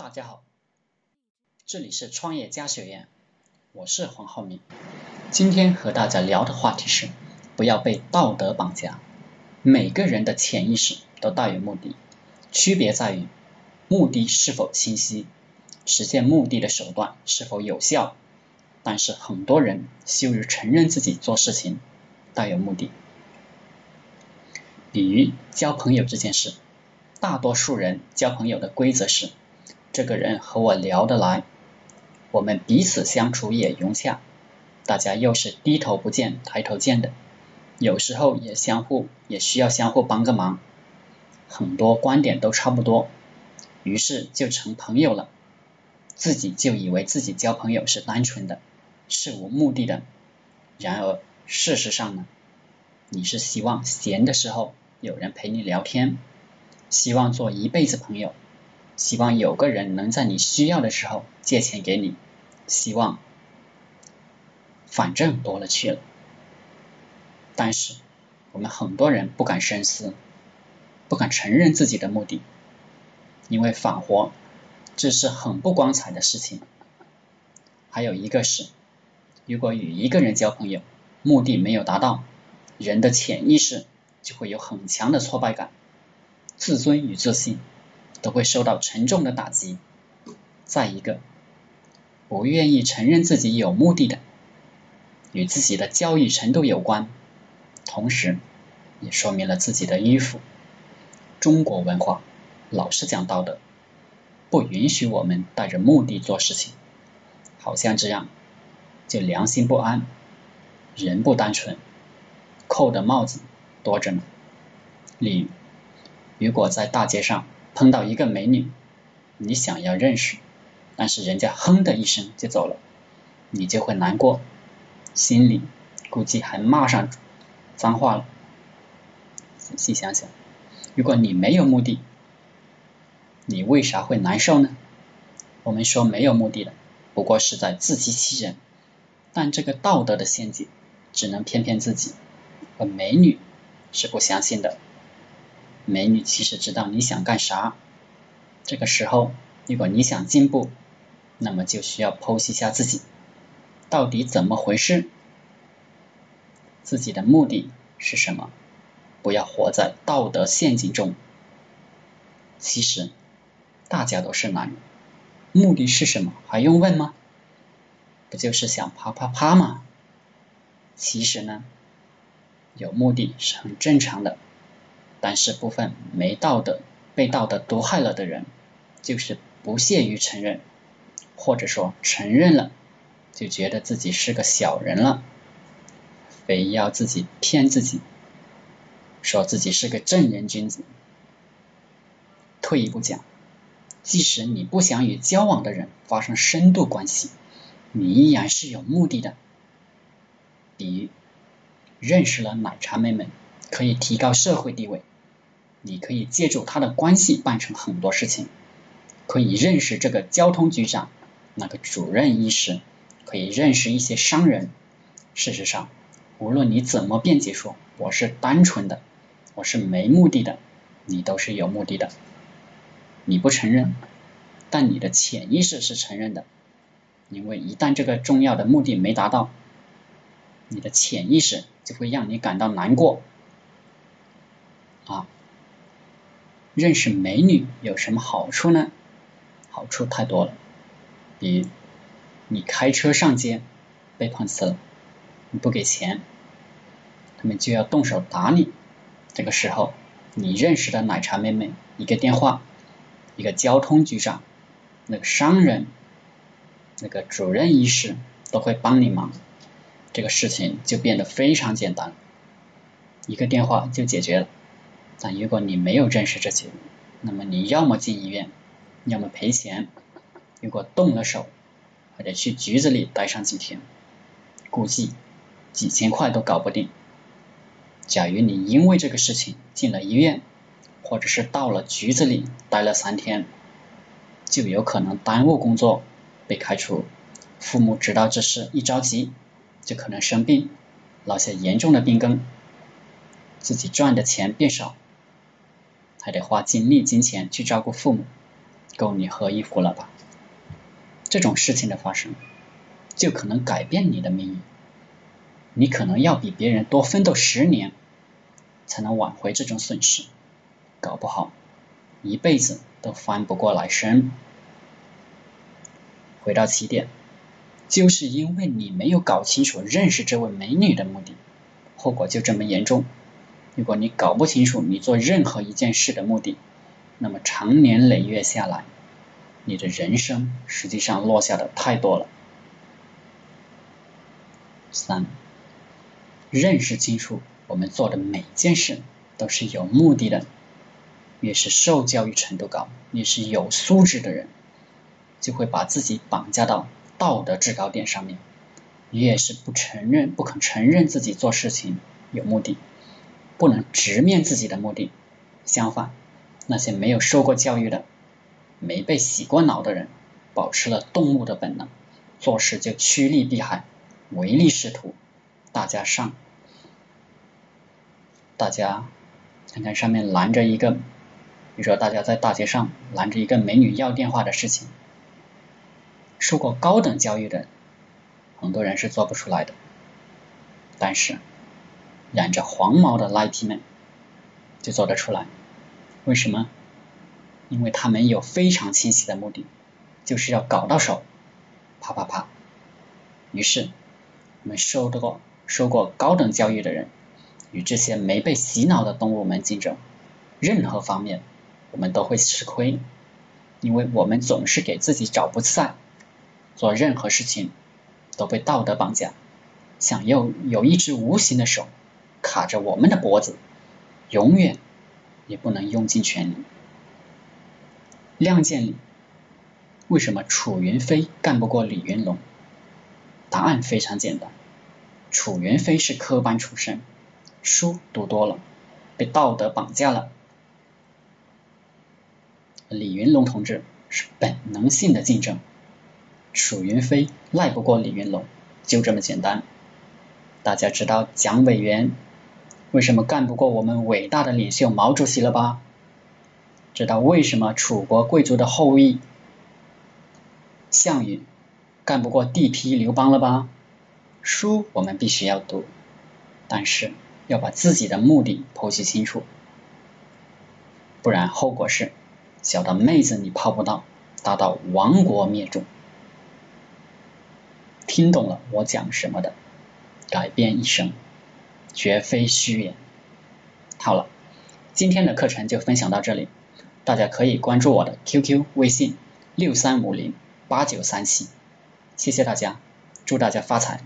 大家好，这里是创业家学院，我是黄浩明。今天和大家聊的话题是，不要被道德绑架。每个人的潜意识都带有目的，区别在于目的是否清晰，实现目的的手段是否有效。但是很多人羞于承认自己做事情带有目的。比如交朋友这件事，大多数人交朋友的规则是，这个人和我聊得来，我们彼此相处也融洽，大家又是低头不见抬头见的，有时候也相互也需要相互帮个忙，很多观点都差不多，于是就成朋友了，自己就以为自己交朋友是单纯的。是无目的的，然而事实上呢，你是希望闲的时候有人陪你聊天，希望做一辈子朋友，希望有个人能在你需要的时候借钱给你，希望，反正多了去了。但是我们很多人不敢深思，不敢承认自己的目的，因为反活这是很不光彩的事情。还有一个是。如果与一个人交朋友，目的没有达到，人的潜意识就会有很强的挫败感，自尊与自信都会受到沉重的打击。再一个，不愿意承认自己有目的的，与自己的教育程度有关，同时也说明了自己的迂腐。中国文化老是讲道德，不允许我们带着目的做事情，好像这样。就良心不安，人不单纯，扣的帽子多着呢。例如，如果在大街上碰到一个美女，你想要认识，但是人家哼的一声就走了，你就会难过，心里估计还骂上脏话了。仔细想想，如果你没有目的，你为啥会难受呢？我们说没有目的的，不过是在自欺欺人。但这个道德的陷阱只能骗骗自己，而美女是不相信的。美女其实知道你想干啥。这个时候，如果你想进步，那么就需要剖析一下自己到底怎么回事，自己的目的是什么？不要活在道德陷阱中。其实大家都是男人，目的是什么？还用问吗？不就是想啪啪啪吗？其实呢，有目的是很正常的，但是部分没道德、被道德毒害了的人，就是不屑于承认，或者说承认了，就觉得自己是个小人了，非要自己骗自己，说自己是个正人君子。退一步讲，即使你不想与交往的人发生深度关系。你依然是有目的的，比如认识了奶茶妹妹，可以提高社会地位，你可以借助他的关系办成很多事情，可以认识这个交通局长，那个主任医师，可以认识一些商人。事实上，无论你怎么辩解说我是单纯的，我是没目的的，你都是有目的的。你不承认，但你的潜意识是承认的。因为一旦这个重要的目的没达到，你的潜意识就会让你感到难过。啊，认识美女有什么好处呢？好处太多了，比你开车上街被碰瓷了，你不给钱，他们就要动手打你。这个时候，你认识的奶茶妹妹一个电话，一个交通局长，那个商人。那个主任医师都会帮你忙，这个事情就变得非常简单，一个电话就解决了。但如果你没有认识这些，那么你要么进医院，要么赔钱。如果动了手，还得去局子里待上几天，估计几千块都搞不定。假如你因为这个事情进了医院，或者是到了局子里待了三天，就有可能耽误工作。被开除，父母知道这事一着急就可能生病，落下严重的病根，自己赚的钱变少，还得花精力金钱去照顾父母，够你喝一壶了吧？这种事情的发生，就可能改变你的命运。你可能要比别人多奋斗十年，才能挽回这种损失，搞不好一辈子都翻不过来身。回到起点，就是因为你没有搞清楚认识这位美女的目的，后果就这么严重。如果你搞不清楚你做任何一件事的目的，那么长年累月下来，你的人生实际上落下的太多了。三，认识清楚我们做的每件事都是有目的的。越是受教育程度高、越是有素质的人，就会把自己绑架到道德制高点上面，越是不承认、不肯承认自己做事情有目的，不能直面自己的目的。相反，那些没有受过教育的、没被洗过脑的人，保持了动物的本能，做事就趋利避害、唯利是图。大家上，大家看看上面拦着一个，比如说大家在大街上拦着一个美女要电话的事情，受过高等教育的很多人是做不出来的，但是染着黄毛的赖皮们就做得出来。为什么？因为他们有非常清晰的目的，就是要搞到手，啪啪啪。于是我们受过受过高等教育的人，与这些没被洗脑的动物们竞争，任何方面我们都会吃亏，因为我们总是给自己找不赛，做任何事情都被道德绑架，想要有一只无形的手卡着我们的脖子，永远也不能用尽全力。《亮剑》里，为什么楚云飞干不过李云龙？答案非常简单。楚云飞是科班出身，书读多了，被道德绑架了。李云龙同志是本能性的竞争，楚云飞赖不过李云龙，就这么简单。大家知道蒋委员为什么干不过我们伟大的领袖毛主席了吧？知道为什么楚国贵族的后裔项羽干不过地痞刘邦了吧？书我们必须要读，但是要把自己的目的剖析清楚，不然后果是小到妹子你泡不到，大到亡国灭种。听懂了我讲什么的，改变一生绝非虚言。好了，今天的课程就分享到这里，大家可以关注我的 QQ 微信六三五零八九三七，谢谢大家，祝大家发财。